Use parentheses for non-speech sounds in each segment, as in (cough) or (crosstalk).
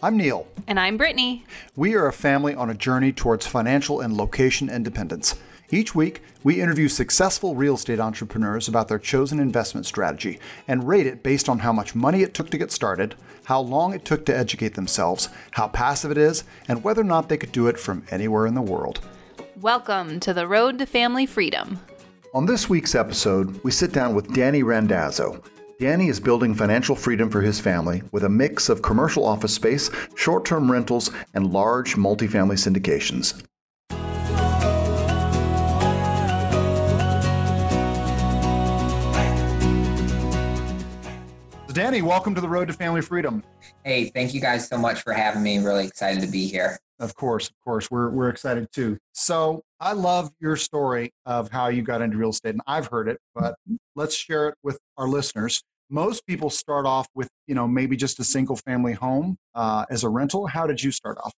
I'm Neil. And I'm Brittany. We are a family on a journey towards financial and location independence. Each week, we interview successful real estate entrepreneurs about their chosen investment strategy and rate it based on how much money it took to get started, how long it took to educate themselves, how passive it is, and whether or not they could do it from anywhere in the world. Welcome to the Road to Family Freedom. On this week's episode, we sit down with Danny Randazzo. Danny is building financial freedom for his family with a mix of commercial office space, short term rentals, and large multifamily syndications. Danny, welcome to the Road to Family Freedom. Hey, thank you guys so much for having me. Really excited to be here. Of course, of course. We're, we're excited too. So I love your story of how you got into real estate, and I've heard it, but let's share it with our listeners. Most people start off with, you know, maybe just a single family home uh, as a rental. How did you start off?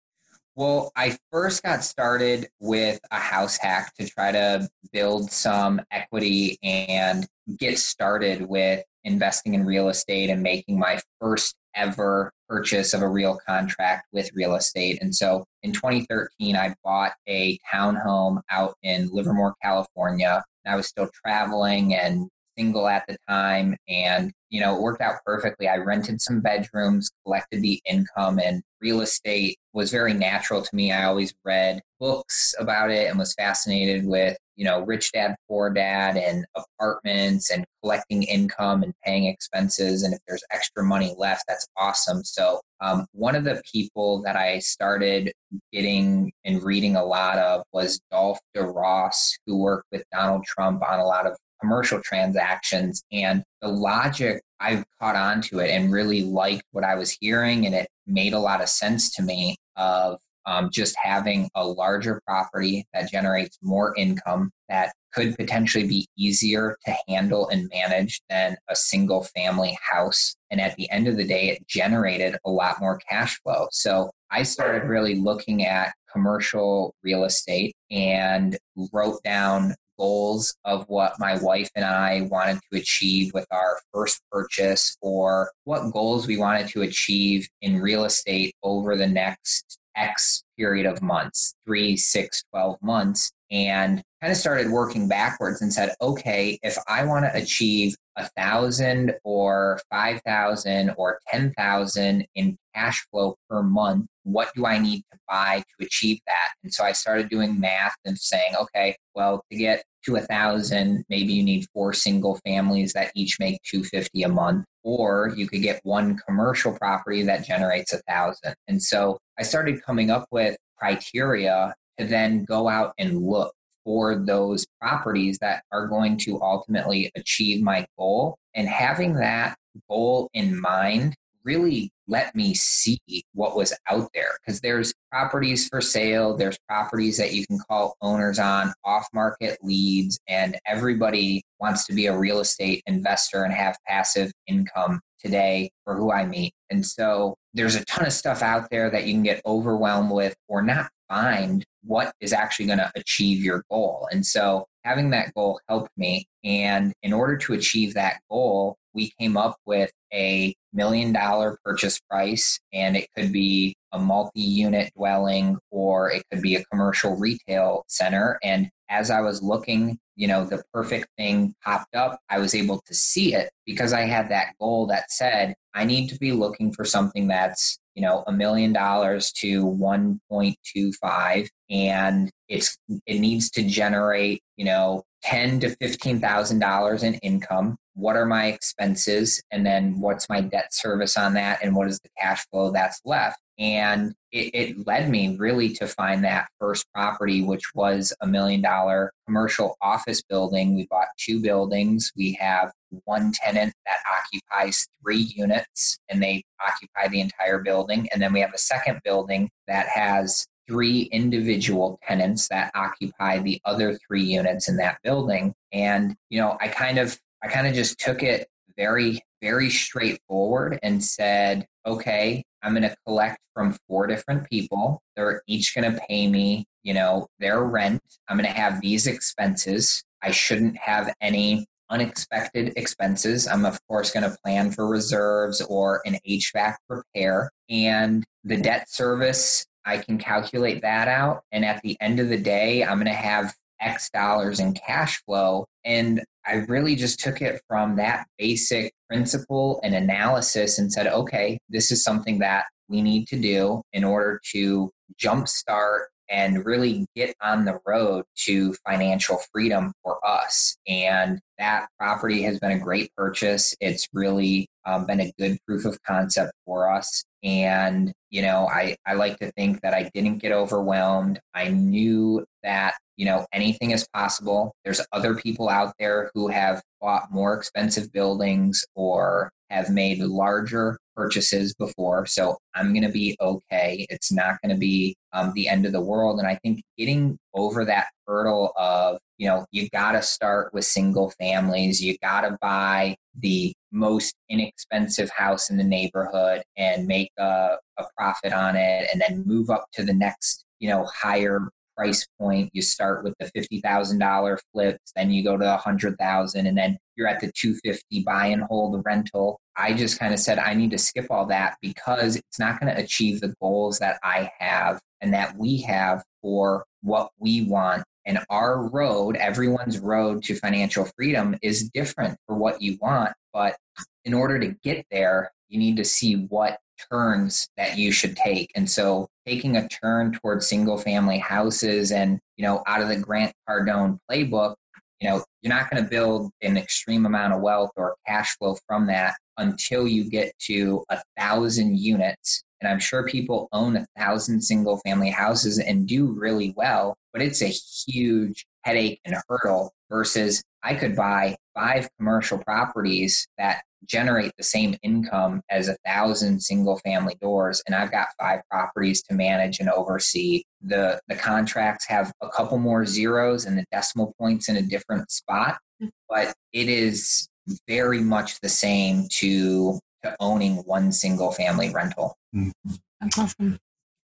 Well, I first got started with a house hack to try to build some equity and get started with investing in real estate and making my first ever purchase of a real contract with real estate. And so in 2013, I bought a townhome out in Livermore, California. I was still traveling and single at the time. And, you know, it worked out perfectly. I rented some bedrooms, collected the income, and real estate was very natural to me. I always read books about it and was fascinated with you know, rich dad, poor dad, and apartments and collecting income and paying expenses. And if there's extra money left, that's awesome. So, um, one of the people that I started getting and reading a lot of was Dolph DeRoss, who worked with Donald Trump on a lot of commercial transactions. And the logic, I caught on to it and really liked what I was hearing. And it made a lot of sense to me of um, just having a larger property that generates more income that could potentially be easier to handle and manage than a single family house. And at the end of the day, it generated a lot more cash flow. So I started really looking at commercial real estate and wrote down goals of what my wife and I wanted to achieve with our first purchase or what goals we wanted to achieve in real estate over the next X period of months, three, six, 12 months, and kind of started working backwards and said, okay, if I want to achieve a thousand or five thousand or ten thousand in cash flow per month, what do I need to buy to achieve that? And so I started doing math and saying, okay, well, to get to a thousand, maybe you need four single families that each make 250 a month, or you could get one commercial property that generates a thousand. And so I started coming up with criteria to then go out and look for those properties that are going to ultimately achieve my goal. And having that goal in mind really let me see what was out there. Because there's properties for sale there's properties that you can call owners on off market leads and everybody wants to be a real estate investor and have passive income today for who i meet and so there's a ton of stuff out there that you can get overwhelmed with or not find what is actually going to achieve your goal. And so having that goal helped me and in order to achieve that goal we came up with a million dollar purchase price and it could be a multi unit dwelling or it could be a commercial retail center. And as I was looking, you know, the perfect thing popped up. I was able to see it because I had that goal that said, I need to be looking for something that's, you know, a million dollars to 1.25 and it's it needs to generate, you know, ten to fifteen thousand dollars in income. What are my expenses? And then what's my debt service on that? And what is the cash flow that's left and it, it, led me really to find that first property which was a million dollar commercial office building. We bought two buildings. We have one tenant that occupies three units and they occupy the entire building. And then we have a second building that has three individual tenants that occupy the other three units in that building. And you know i kind of I kind of just took it very, very straightforward and said, okay, I'm going to collect from four different people. They're each going to pay me, you know, their rent. I'm going to have these expenses. I shouldn't have any unexpected expenses. I'm, of course, going to plan for reserves or an HVAC repair. And the debt service, I can calculate that out. And at the end of the day, I'm going to have X dollars in cash flow. And I really just took it from that basic principle and analysis and said, okay, this is something that we need to do in order to jumpstart and really get on the road to financial freedom for us. And that property has been a great purchase. It's really um, been a good proof of concept for us. And, you know, I, I like to think that I didn't get overwhelmed. I knew that, you know, anything is possible. There's other people out there who have bought more expensive buildings or have made larger purchases before. So I'm going to be okay. It's not going to be um, the end of the world. And I think getting over that hurdle of, you know, you got to start with single families, you got to buy the most inexpensive house in the neighborhood and make a, a profit on it and then move up to the next, you know, higher price point. You start with the $50,000 flips, then you go to a 100,000 and then you're at the 250 buy and hold rental. I just kind of said I need to skip all that because it's not going to achieve the goals that I have and that we have for what we want. And our road, everyone's road to financial freedom is different for what you want. But in order to get there, you need to see what turns that you should take. And so taking a turn towards single family houses and, you know, out of the Grant Cardone playbook, you know, you're not going to build an extreme amount of wealth or cash flow from that until you get to a thousand units. And I'm sure people own a thousand single family houses and do really well, but it's a huge headache and hurdle versus I could buy five commercial properties that generate the same income as a thousand single family doors and i've got five properties to manage and oversee. The the contracts have a couple more zeros and the decimal points in a different spot hmm. but it is very much the same to to owning one single family rental. Mm-hmm. that's awesome.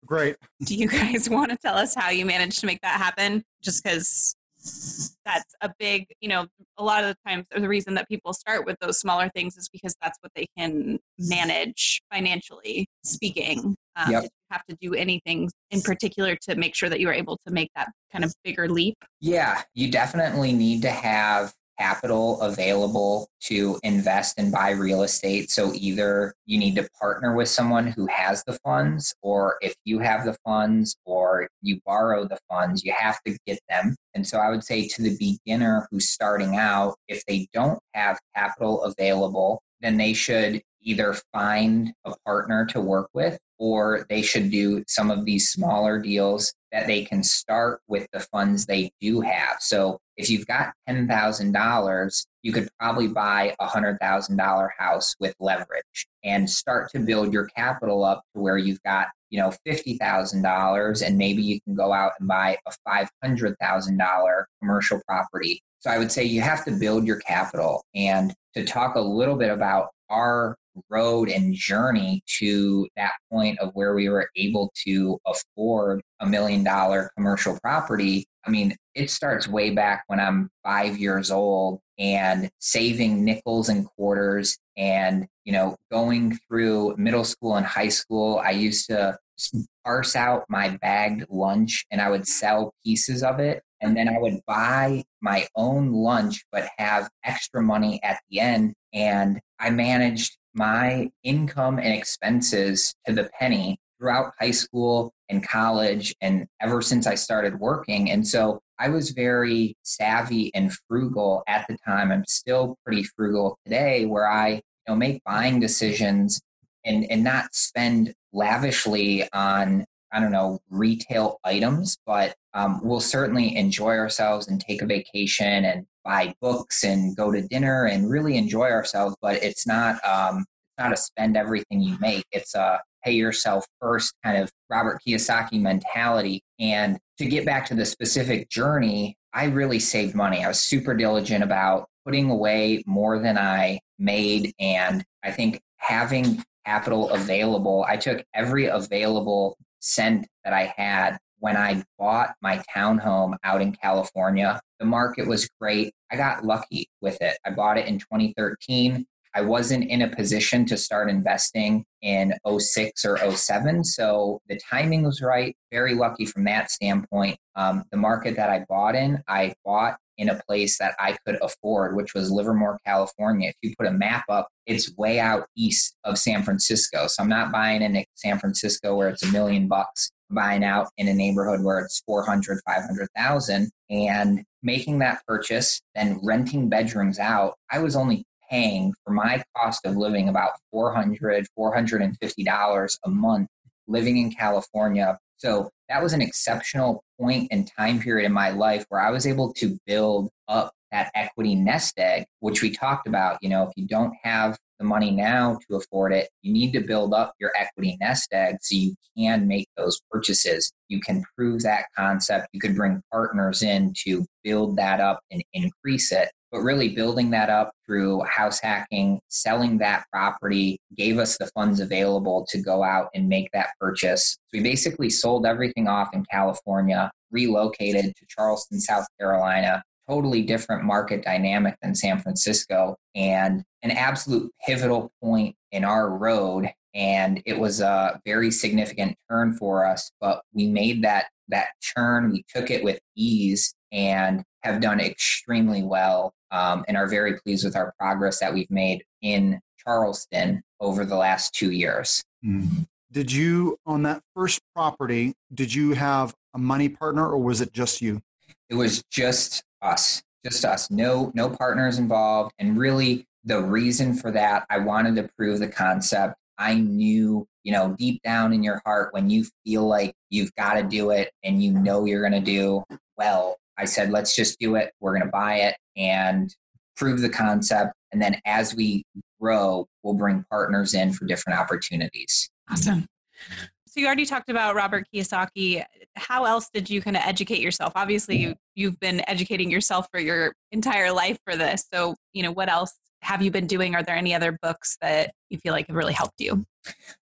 Great. Do you guys (laughs) want to tell us how you managed to make that happen? Just because that's a big you know a lot of the times the reason that people start with those smaller things is because that's what they can manage financially speaking um, yep. have to do anything in particular to make sure that you are able to make that kind of bigger leap yeah you definitely need to have capital available to invest and buy real estate. So either you need to partner with someone who has the funds, or if you have the funds or you borrow the funds, you have to get them. And so I would say to the beginner who's starting out, if they don't have capital available, then they should either find a partner to work with or they should do some of these smaller deals that they can start with the funds they do have. So if you've got $10,000, you could probably buy a $100,000 house with leverage and start to build your capital up to where you've got, you know, $50,000 and maybe you can go out and buy a $500,000 commercial property. So I would say you have to build your capital and to talk a little bit about our road and journey to that point of where we were able to afford a million dollar commercial property. I mean, it starts way back when I'm five years old and saving nickels and quarters and, you know, going through middle school and high school. I used to parse out my bagged lunch and I would sell pieces of it. And then I would buy my own lunch, but have extra money at the end. And I managed my income and expenses to the penny throughout high school and college and ever since I started working. And so I was very savvy and frugal at the time. I'm still pretty frugal today where I you know make buying decisions and and not spend lavishly on I don't know retail items, but um, we'll certainly enjoy ourselves and take a vacation and buy books and go to dinner and really enjoy ourselves. But it's not um, not a spend everything you make. It's a pay yourself first kind of Robert Kiyosaki mentality. And to get back to the specific journey, I really saved money. I was super diligent about putting away more than I made. And I think having capital available, I took every available cent that I had when I bought my townhome out in California. The market was great. I got lucky with it. I bought it in 2013. I wasn't in a position to start investing in 06 or 07. So the timing was right. Very lucky from that standpoint. Um, the market that I bought in, I bought in a place that I could afford, which was Livermore, California. If you put a map up, it's way out east of San Francisco. So I'm not buying in San Francisco where it's a million bucks. Buying out in a neighborhood where it's 400, 500,000 and making that purchase, then renting bedrooms out. I was only paying for my cost of living about 400 $450 a month living in California. So that was an exceptional point and time period in my life where I was able to build up that equity nest egg, which we talked about. You know, if you don't have the money now to afford it, you need to build up your equity nest egg so you can make those purchases. You can prove that concept. You could bring partners in to build that up and increase it but really building that up through house hacking, selling that property gave us the funds available to go out and make that purchase. So we basically sold everything off in California, relocated to Charleston, South Carolina, totally different market dynamic than San Francisco, and an absolute pivotal point in our road. And it was a very significant turn for us, but we made that that turn. We took it with ease and have done extremely well um, and are very pleased with our progress that we've made in Charleston over the last two years. Mm-hmm. Did you, on that first property, did you have a money partner or was it just you? It was just us, just us. No, no partners involved. And really, the reason for that, I wanted to prove the concept. I knew, you know, deep down in your heart, when you feel like you've got to do it and you know you're going to do well, I said, let's just do it. We're going to buy it and prove the concept. And then as we grow, we'll bring partners in for different opportunities. Awesome. So you already talked about Robert Kiyosaki. How else did you kind of educate yourself? Obviously, you, you've been educating yourself for your entire life for this. So, you know, what else have you been doing? Are there any other books that you feel like have really helped you?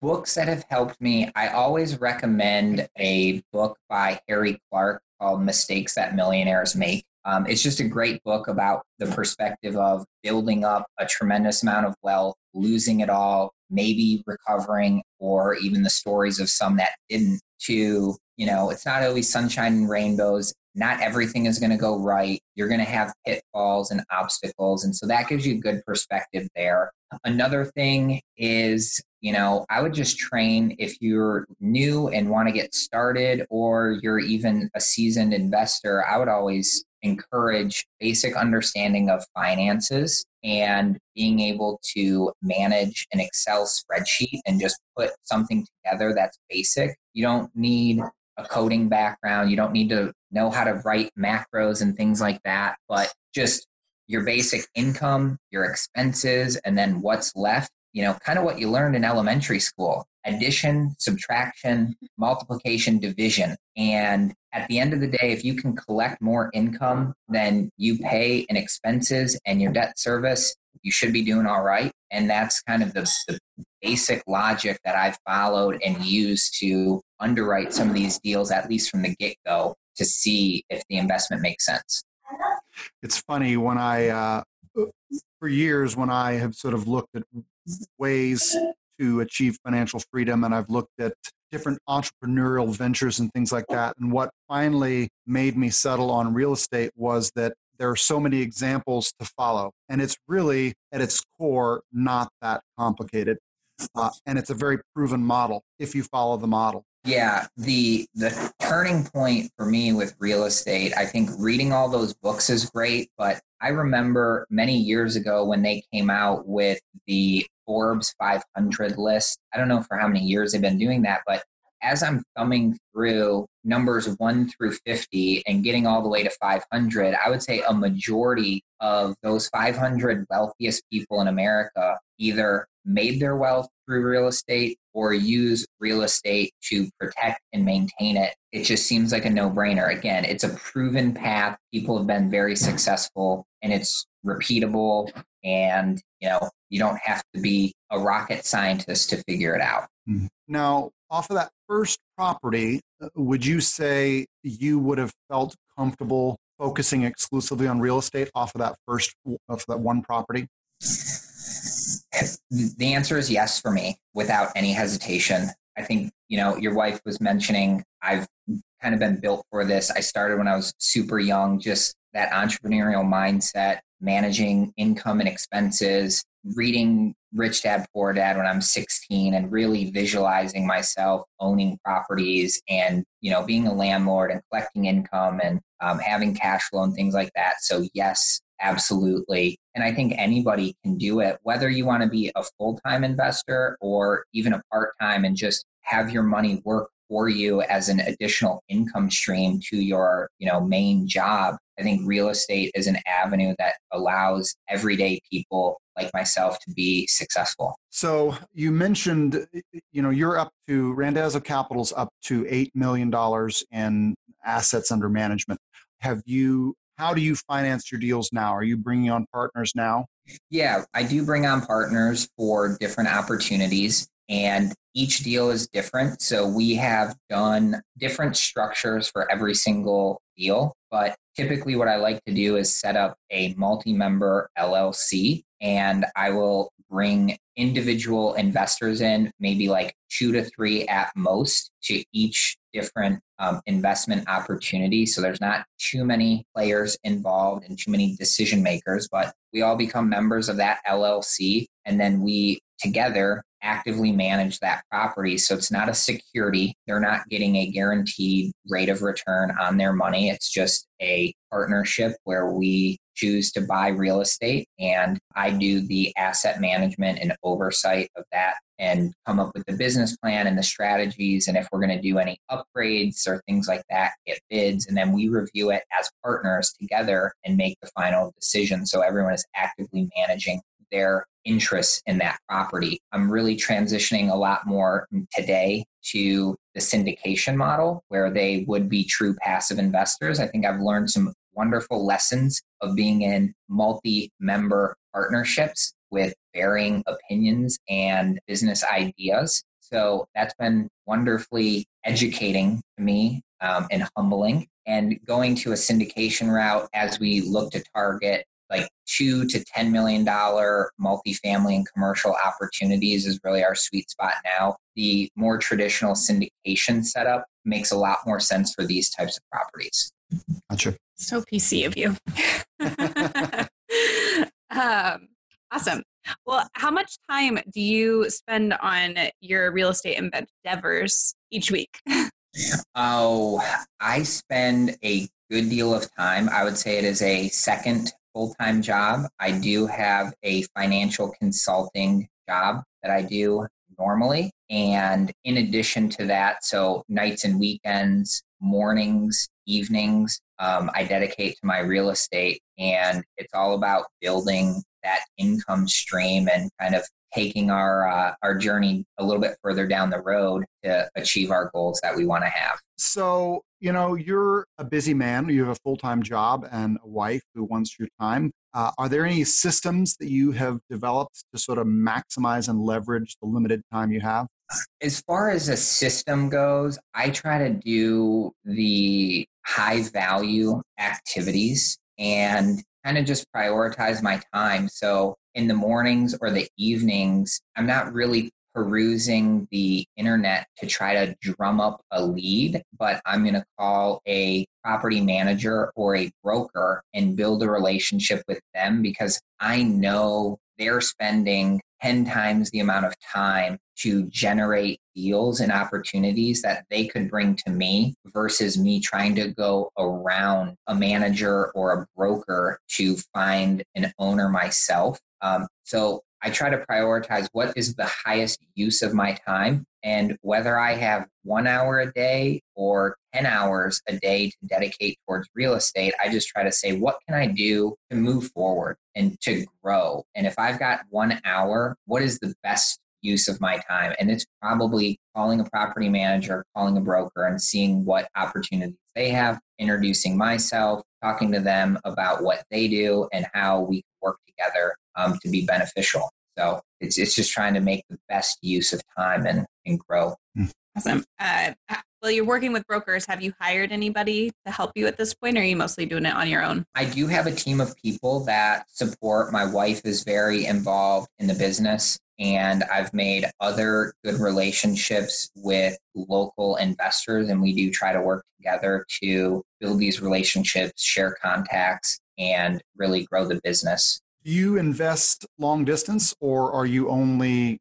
Books that have helped me. I always recommend a book by Harry Clark called Mistakes That Millionaires Make. Um, it's just a great book about the perspective of building up a tremendous amount of wealth, losing it all, maybe recovering, or even the stories of some that didn't. To, you know, it's not always sunshine and rainbows. Not everything is going to go right. You're going to have pitfalls and obstacles. And so that gives you a good perspective there. Another thing is you know, I would just train if you're new and want to get started or you're even a seasoned investor, I would always encourage basic understanding of finances and being able to manage an Excel spreadsheet and just put something together that's basic. You don't need a coding background, you don't need to know how to write macros and things like that, but just your basic income, your expenses, and then what's left you know, kind of what you learned in elementary school addition, subtraction, multiplication, division. And at the end of the day, if you can collect more income than you pay in expenses and your debt service, you should be doing all right. And that's kind of the, the basic logic that I've followed and used to underwrite some of these deals, at least from the get go, to see if the investment makes sense. It's funny when I, uh, for years, when I have sort of looked at ways to achieve financial freedom and I've looked at different entrepreneurial ventures and things like that. And what finally made me settle on real estate was that there are so many examples to follow. And it's really, at its core, not that complicated. Uh, and it's a very proven model if you follow the model. Yeah, the the turning point for me with real estate, I think reading all those books is great, but I remember many years ago when they came out with the Forbes 500 list. I don't know for how many years they've been doing that, but as I'm thumbing through numbers 1 through 50 and getting all the way to 500, I would say a majority of those 500 wealthiest people in America either made their wealth through real estate or use real estate to protect and maintain it. It just seems like a no brainer. Again, it's a proven path. People have been very successful and it's repeatable and you know you don't have to be a rocket scientist to figure it out mm-hmm. now off of that first property would you say you would have felt comfortable focusing exclusively on real estate off of that first of that one property? The answer is yes for me without any hesitation. I think, you know, your wife was mentioning I've kind of been built for this. I started when I was super young, just that entrepreneurial mindset, managing income and expenses, reading Rich Dad Poor Dad when I'm 16 and really visualizing myself owning properties and you know being a landlord and collecting income and um, having cash flow and things like that. So yes, absolutely. And I think anybody can do it, whether you want to be a full time investor or even a part time and just have your money work for you as an additional income stream to your you know main job i think real estate is an avenue that allows everyday people like myself to be successful. So you mentioned you know you're up to randazzo capital's up to $8 million in assets under management. Have you how do you finance your deals now? Are you bringing on partners now? Yeah i do bring on partners for different opportunities and each deal is different. So we have done different structures for every single deal. But typically, what I like to do is set up a multi member LLC and I will bring individual investors in, maybe like two to three at most, to each different um, investment opportunity. So there's not too many players involved and too many decision makers, but we all become members of that LLC. And then we together actively manage that property. So it's not a security. They're not getting a guaranteed rate of return on their money. It's just a partnership where we choose to buy real estate and I do the asset management and oversight of that and come up with the business plan and the strategies and if we're going to do any upgrades or things like that get bids and then we review it as partners together and make the final decision so everyone is actively managing their interests in that property. I'm really transitioning a lot more today to the syndication model where they would be true passive investors. I think I've learned some wonderful lessons of being in multi member partnerships with varying opinions and business ideas. So that's been wonderfully educating to me um, and humbling. And going to a syndication route as we look to target like two to ten million dollar multifamily and commercial opportunities is really our sweet spot now. The more traditional syndication setup makes a lot more sense for these types of properties. Gotcha. So PC of you. (laughs) um, awesome. Well, how much time do you spend on your real estate endeavors each week? oh, I spend a good deal of time. I would say it is a second full time job. I do have a financial consulting job that I do normally. And in addition to that, so nights and weekends, mornings, evenings, um, I dedicate to my real estate. And it's all about building that income stream and kind of taking our uh, our journey a little bit further down the road to achieve our goals that we want to have. So, you know, you're a busy man. You have a full time job and a wife who wants your time. Uh, are there any systems that you have developed to sort of maximize and leverage the limited time you have? As far as a system goes, I try to do the high value activities and kind of just prioritize my time. So in the mornings or the evenings, I'm not really perusing the internet to try to drum up a lead, but I'm going to call a property manager or a broker and build a relationship with them because I know they're spending 10 times the amount of time to generate deals and opportunities that they could bring to me versus me trying to go around a manager or a broker to find an owner myself. Um, so I try to prioritize what is the highest use of my time and whether I have one hour a day or 10 hours a day to dedicate towards real estate, I just try to say, what can I do to move forward and to grow? And if I've got one hour, what is the best use of my time? And it's probably calling a property manager, calling a broker, and seeing what opportunities they have, introducing myself, talking to them about what they do and how we work together um, to be beneficial. So it's it's just trying to make the best use of time and and grow. Awesome. Uh, well, you're working with brokers. Have you hired anybody to help you at this point, or are you mostly doing it on your own? I do have a team of people that support. My wife is very involved in the business, and I've made other good relationships with local investors, and we do try to work together to build these relationships, share contacts, and really grow the business. Do you invest long distance, or are you only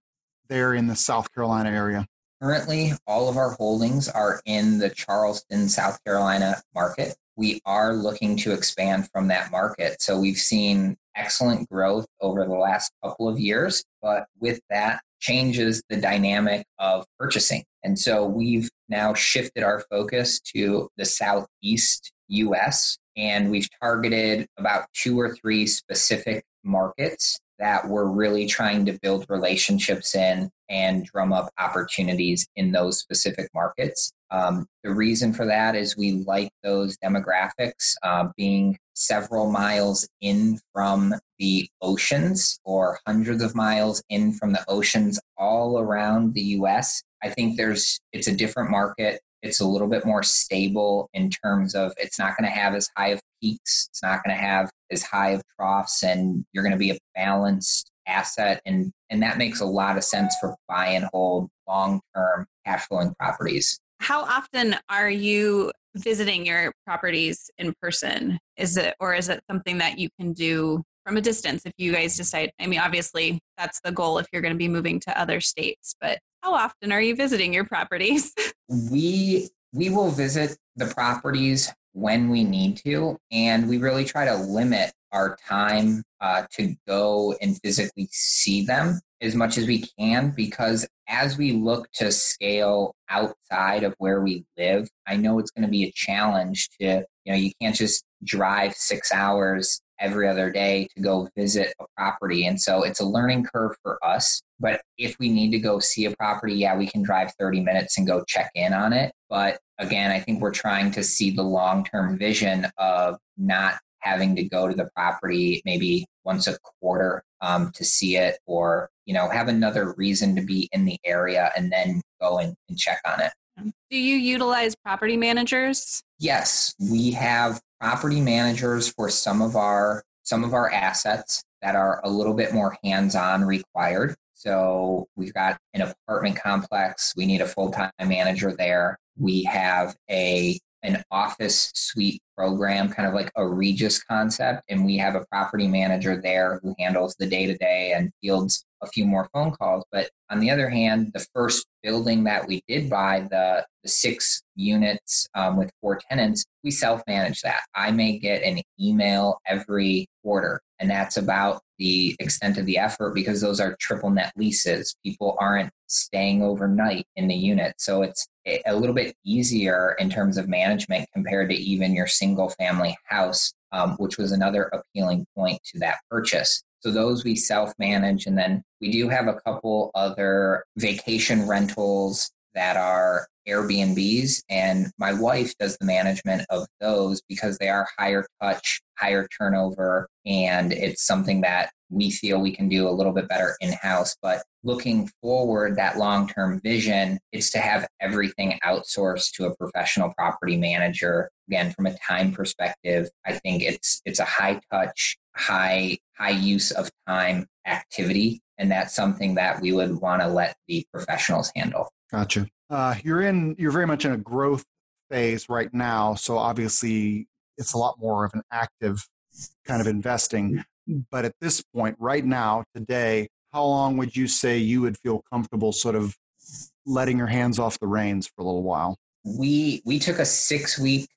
there in the South Carolina area? Currently, all of our holdings are in the Charleston, South Carolina market. We are looking to expand from that market. So we've seen excellent growth over the last couple of years, but with that changes the dynamic of purchasing. And so we've now shifted our focus to the Southeast US and we've targeted about two or three specific markets that we're really trying to build relationships in and drum up opportunities in those specific markets. Um, the reason for that is we like those demographics uh, being several miles in from the oceans or hundreds of miles in from the oceans all around the US. I think there's it's a different market. It's a little bit more stable in terms of it's not going to have as high of peaks. It's not going to have as high of troughs, and you're going to be a balanced asset and and that makes a lot of sense for buy and hold long term cash flowing properties. How often are you visiting your properties in person? Is it or is it something that you can do from a distance if you guys decide i mean obviously that's the goal if you're going to be moving to other states but how often are you visiting your properties? (laughs) We we will visit the properties when we need to and we really try to limit our time uh, to go and physically see them as much as we can because as we look to scale outside of where we live, I know it's going to be a challenge to, you know, you can't just drive six hours every other day to go visit a property. And so it's a learning curve for us. But if we need to go see a property, yeah, we can drive 30 minutes and go check in on it. But again, I think we're trying to see the long term vision of not having to go to the property maybe once a quarter um, to see it or you know have another reason to be in the area and then go and, and check on it. Do you utilize property managers? Yes we have property managers for some of our some of our assets that are a little bit more hands-on required. So we've got an apartment complex we need a full-time manager there. We have a an office suite program, kind of like a Regus concept. And we have a property manager there who handles the day to day and fields a few more phone calls. But on the other hand, the first building that we did buy, the, the six units um, with four tenants, we self manage that. I may get an email every quarter, and that's about the extent of the effort because those are triple net leases. People aren't staying overnight in the unit. So it's a little bit easier in terms of management compared to even your single family house, um, which was another appealing point to that purchase. So those we self manage. And then we do have a couple other vacation rentals that are Airbnbs. And my wife does the management of those because they are higher touch, higher turnover. And it's something that we feel we can do a little bit better in house. But looking forward, that long term vision is to have everything outsourced to a professional property manager. Again, from a time perspective, I think it's it's a high touch, high high use of time activity, and that's something that we would want to let the professionals handle. Gotcha. Uh, you're in. You're very much in a growth phase right now, so obviously it's a lot more of an active kind of investing. But at this point, right now, today, how long would you say you would feel comfortable sort of letting your hands off the reins for a little while? We we took a six week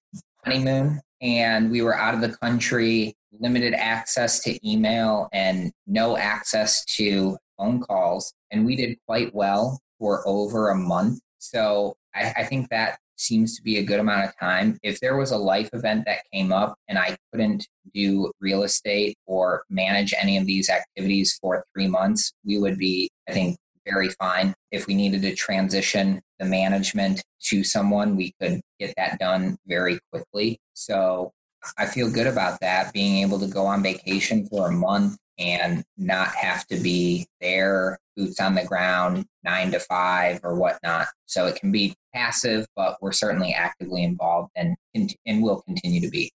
honeymoon and we were out of the country, limited access to email and no access to phone calls. And we did quite well for over a month. So I, I think that seems to be a good amount of time. If there was a life event that came up and I couldn't do real estate or manage any of these activities for three months, we would be, I think, very fine. If we needed to transition the management to someone, we could get that done very quickly. So I feel good about that, being able to go on vacation for a month and not have to be there, boots on the ground, nine to five or whatnot. So it can be passive, but we're certainly actively involved and and will continue to be.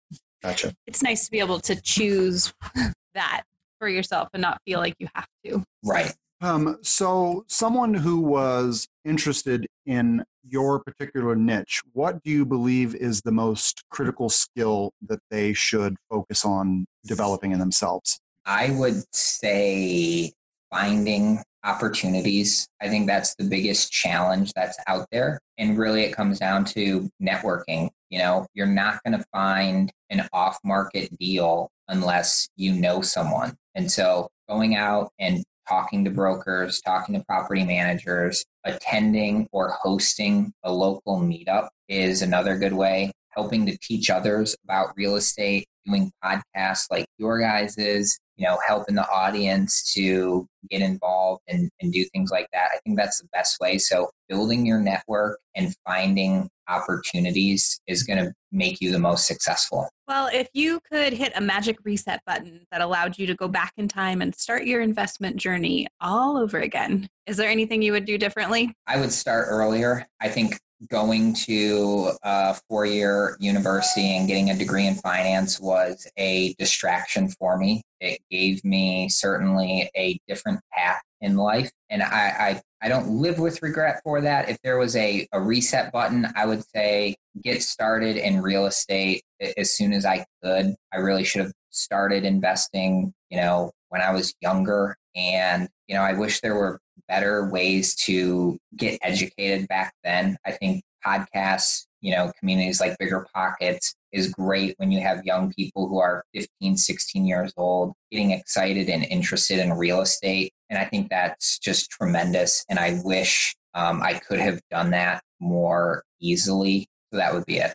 Gotcha. It's nice to be able to choose (laughs) that for yourself and not feel like you have to. Right. Um, so, someone who was interested in your particular niche, what do you believe is the most critical skill that they should focus on developing in themselves? I would say finding opportunities. I think that's the biggest challenge that's out there. And really, it comes down to networking. You know, you're not going to find an off market deal unless you know someone. And so, going out and talking to brokers, talking to property managers, attending or hosting a local meetup is another good way. Helping to teach others about real estate, doing podcasts like your guys's, you know, helping the audience to get involved and, and do things like that. I think that's the best way. So building your network and finding opportunities is going to make you the most successful. Well, if you could hit a magic reset button that allowed you to go back in time and start your investment journey all over again, is there anything you would do differently? I would start earlier. I think going to a four year university and getting a degree in finance was a distraction for me. It gave me certainly a different path in life. And I, I, I don't live with regret for that. If there was a, a reset button, I would say get started in real estate as soon as I could. I really should have started investing, you know, when I was younger. And, you know, I wish there were better ways to get educated back then. I think podcasts, you know, communities like Bigger Pockets is great when you have young people who are 15, 16 years old getting excited and interested in real estate. And I think that's just tremendous. And I wish um, I could have done that more easily. So that would be it.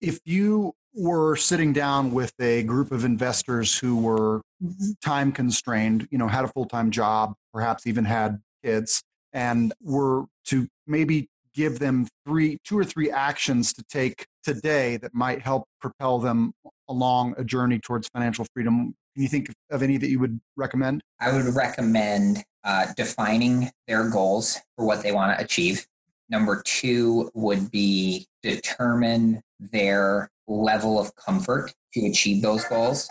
If you were sitting down with a group of investors who were time constrained, you know, had a full time job, perhaps even had kids, and were to maybe give them three, two or three actions to take today that might help propel them along a journey towards financial freedom. Can you think of any that you would recommend? I would recommend uh, defining their goals for what they want to achieve. Number two would be determine their level of comfort to achieve those goals,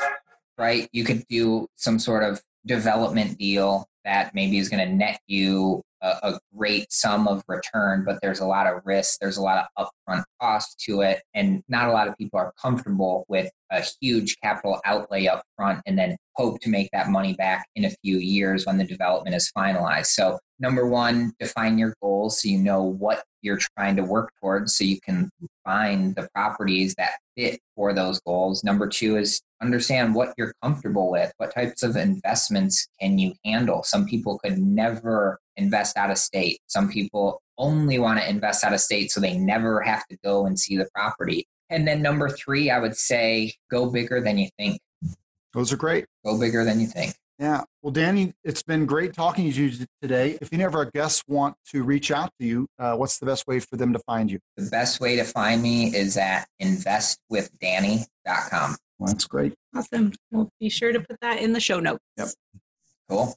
right? You could do some sort of development deal that maybe is going to net you a, a, great sum of return, but there's a lot of risk. There's a lot of upfront cost to it. And not a lot of people are comfortable with a huge capital outlay up front and then hope to make that money back in a few years when the development is finalized. So, number one, define your goals so you know what you're trying to work towards so you can find the properties that fit for those goals. Number two is understand what you're comfortable with. What types of investments can you handle? Some people could never invest out of state. Some people only want to invest out of state so they never have to go and see the property. And then number three, I would say go bigger than you think. Those are great. Go bigger than you think. Yeah. Well, Danny, it's been great talking to you today. If any of our guests want to reach out to you, uh, what's the best way for them to find you? The best way to find me is at investwithdanny.com. Well, that's great. Awesome. We'll be sure to put that in the show notes. Yep. Cool.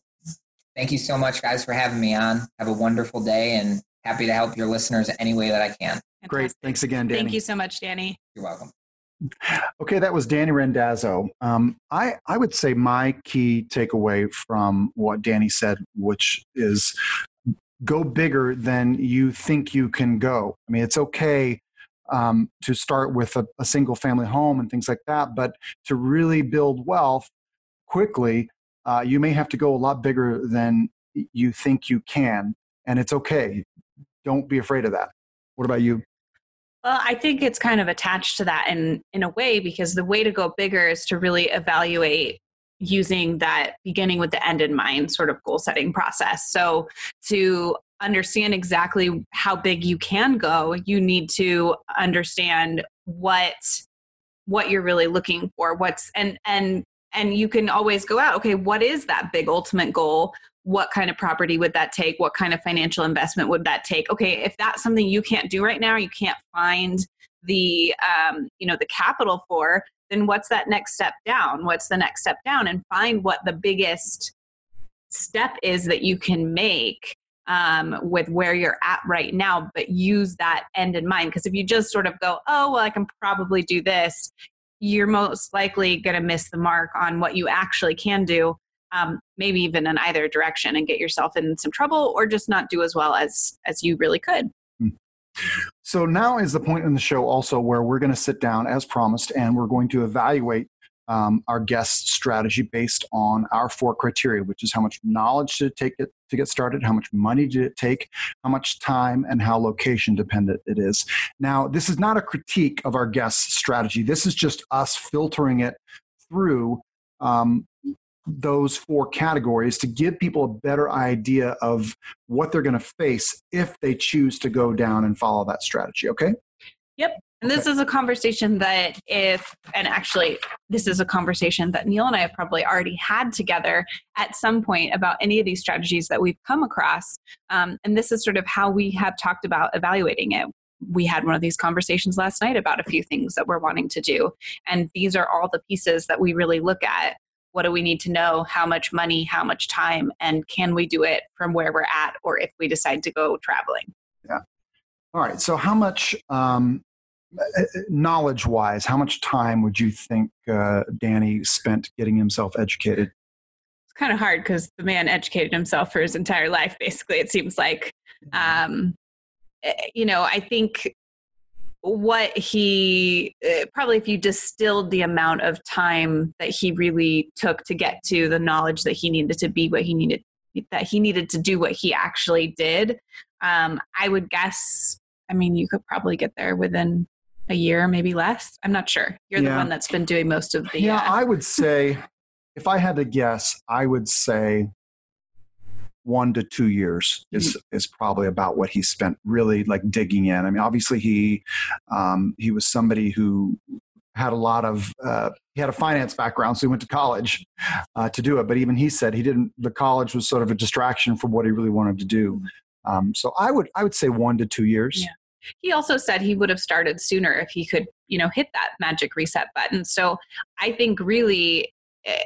Thank you so much, guys, for having me on. Have a wonderful day and happy to help your listeners any way that I can. Fantastic. Great. Thanks again, Danny. Thank you so much, Danny. You're welcome. Okay, that was Danny Randazzo. Um, I, I would say my key takeaway from what Danny said, which is go bigger than you think you can go. I mean, it's okay um, to start with a, a single family home and things like that, but to really build wealth quickly, uh, you may have to go a lot bigger than you think you can. And it's okay. Don't be afraid of that. What about you? Well, I think it's kind of attached to that in in a way because the way to go bigger is to really evaluate using that beginning with the end in mind sort of goal setting process. So to understand exactly how big you can go, you need to understand what what you're really looking for. What's and and and you can always go out, okay, what is that big ultimate goal? What kind of property would that take what kind of financial investment would that take okay if that's something you can't do right now you can't find the um, you know the capital for then what's that next step down what's the next step down and find what the biggest step is that you can make um, with where you're at right now, but use that end in mind. Because if you just sort of go, oh, well, I can probably do this, you're most likely going to miss the mark on what you actually can do. Um, maybe even in either direction and get yourself in some trouble or just not do as well as as you really could hmm. so now is the point in the show also where we're going to sit down as promised and we're going to evaluate um, our guest strategy based on our four criteria, which is how much knowledge did it take it to get started, how much money did it take, how much time, and how location dependent it is. Now, this is not a critique of our guest strategy. This is just us filtering it through um, those four categories to give people a better idea of what they're going to face if they choose to go down and follow that strategy. Okay? Yep. And this is a conversation that if, and actually, this is a conversation that Neil and I have probably already had together at some point about any of these strategies that we've come across. Um, and this is sort of how we have talked about evaluating it. We had one of these conversations last night about a few things that we're wanting to do. And these are all the pieces that we really look at. What do we need to know? How much money? How much time? And can we do it from where we're at or if we decide to go traveling? Yeah. All right. So, how much um, knowledge wise, how much time would you think uh, Danny spent getting himself educated? It's kind of hard because the man educated himself for his entire life, basically, it seems like. Um, eh, you know, I think what he eh, probably if you distilled the amount of time that he really took to get to the knowledge that he needed to be what he needed that he needed to do what he actually did um, i would guess i mean you could probably get there within a year, maybe less. I'm not sure. You're yeah. the one that's been doing most of the. Yeah, uh, I would say, if I had to guess, I would say one to two years is mm-hmm. is probably about what he spent really like digging in. I mean, obviously he um, he was somebody who had a lot of uh, he had a finance background, so he went to college uh, to do it. But even he said he didn't. The college was sort of a distraction from what he really wanted to do. Mm-hmm. Um, so I would I would say one to two years. Yeah. He also said he would have started sooner if he could, you know, hit that magic reset button. So I think really, eh,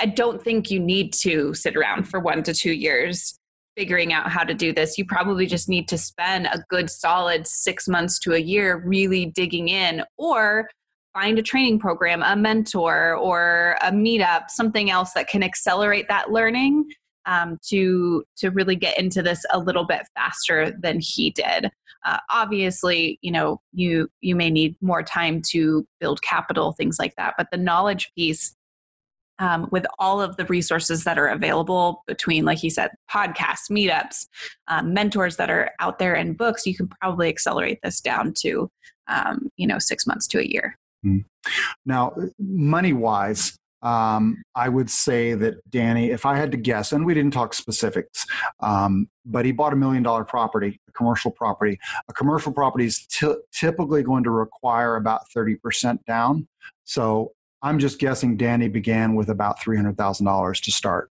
I don't think you need to sit around for one to two years figuring out how to do this. You probably just need to spend a good solid six months to a year really digging in or find a training program, a mentor, or a meetup, something else that can accelerate that learning um, to to really get into this a little bit faster than he did. Uh, obviously, you know you you may need more time to build capital, things like that. But the knowledge piece, um, with all of the resources that are available between, like he said, podcasts, meetups, um, mentors that are out there, and books, you can probably accelerate this down to um, you know six months to a year. Hmm. Now, money wise, um, I would say that Danny, if I had to guess, and we didn't talk specifics, um, but he bought a million dollar property, a commercial property. A commercial property is t- typically going to require about 30% down. So I'm just guessing Danny began with about $300,000 to start.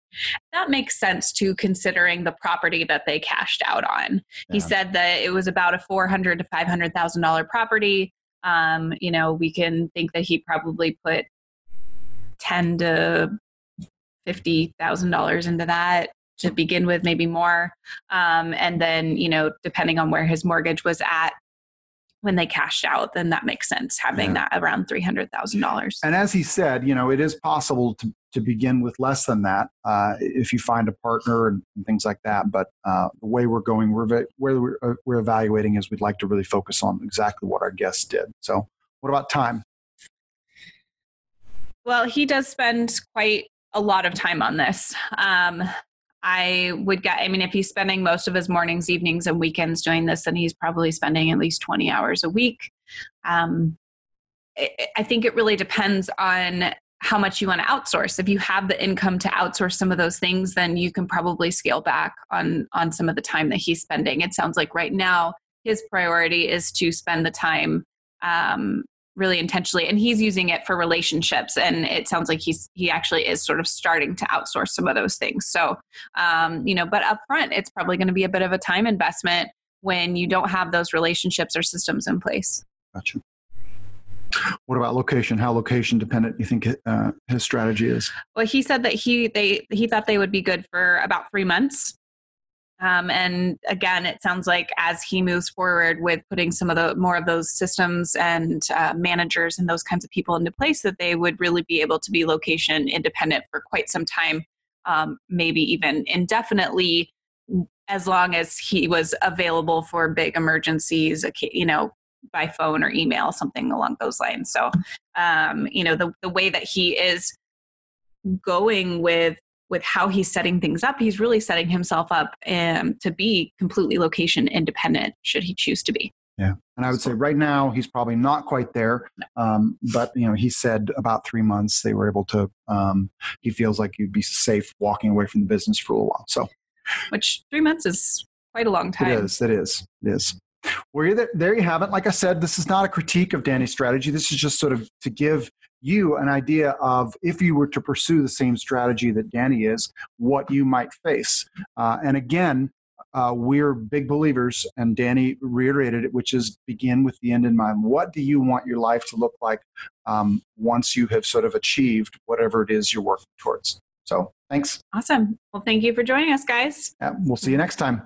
That makes sense too, considering the property that they cashed out on. Yeah. He said that it was about a four hundred to five hundred thousand dollar property. Um, you know, we can think that he probably put ten to fifty thousand dollars into that to begin with, maybe more. Um, and then, you know, depending on where his mortgage was at when they cashed out, then that makes sense having yeah. that around three hundred thousand dollars. And as he said, you know, it is possible to to begin with less than that uh, if you find a partner and, and things like that. But uh, the way we're going, we're where we're, uh, we're evaluating is we'd like to really focus on exactly what our guests did. So, what about time? Well, he does spend quite a lot of time on this. Um, I would get, I mean, if he's spending most of his mornings, evenings, and weekends doing this, then he's probably spending at least 20 hours a week. Um, I think it really depends on how much you want to outsource. If you have the income to outsource some of those things, then you can probably scale back on on some of the time that he's spending. It sounds like right now his priority is to spend the time um, really intentionally and he's using it for relationships and it sounds like he's he actually is sort of starting to outsource some of those things. So um, you know but up front it's probably going to be a bit of a time investment when you don't have those relationships or systems in place. Gotcha. What about location? How location dependent you think uh, his strategy is? Well he said that he they he thought they would be good for about three months Um, and again, it sounds like as he moves forward with putting some of the more of those systems and uh, managers and those kinds of people into place, that they would really be able to be location independent for quite some time, um, maybe even indefinitely, as long as he was available for big emergencies, you know, by phone or email, something along those lines. So, um, you know, the the way that he is going with with how he's setting things up, he's really setting himself up um, to be completely location independent, should he choose to be. Yeah, and I would say right now he's probably not quite there, um, but you know he said about three months they were able to. Um, he feels like you'd be safe walking away from the business for a little while. So, which three months is quite a long time. It is. It is. It is. Well, there you have it. Like I said, this is not a critique of Danny's strategy. This is just sort of to give you an idea of if you were to pursue the same strategy that Danny is, what you might face. Uh, and again, uh, we're big believers, and Danny reiterated it, which is begin with the end in mind. What do you want your life to look like um, once you have sort of achieved whatever it is you're working towards? So, thanks. Awesome. Well, thank you for joining us, guys. Yeah, we'll see you next time.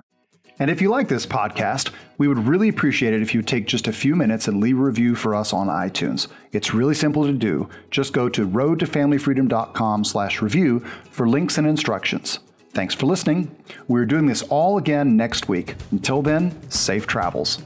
And if you like this podcast, we would really appreciate it if you take just a few minutes and leave a review for us on iTunes. It's really simple to do. Just go to roadtofamilyfreedom.com slash review for links and instructions. Thanks for listening. We're doing this all again next week. Until then, safe travels.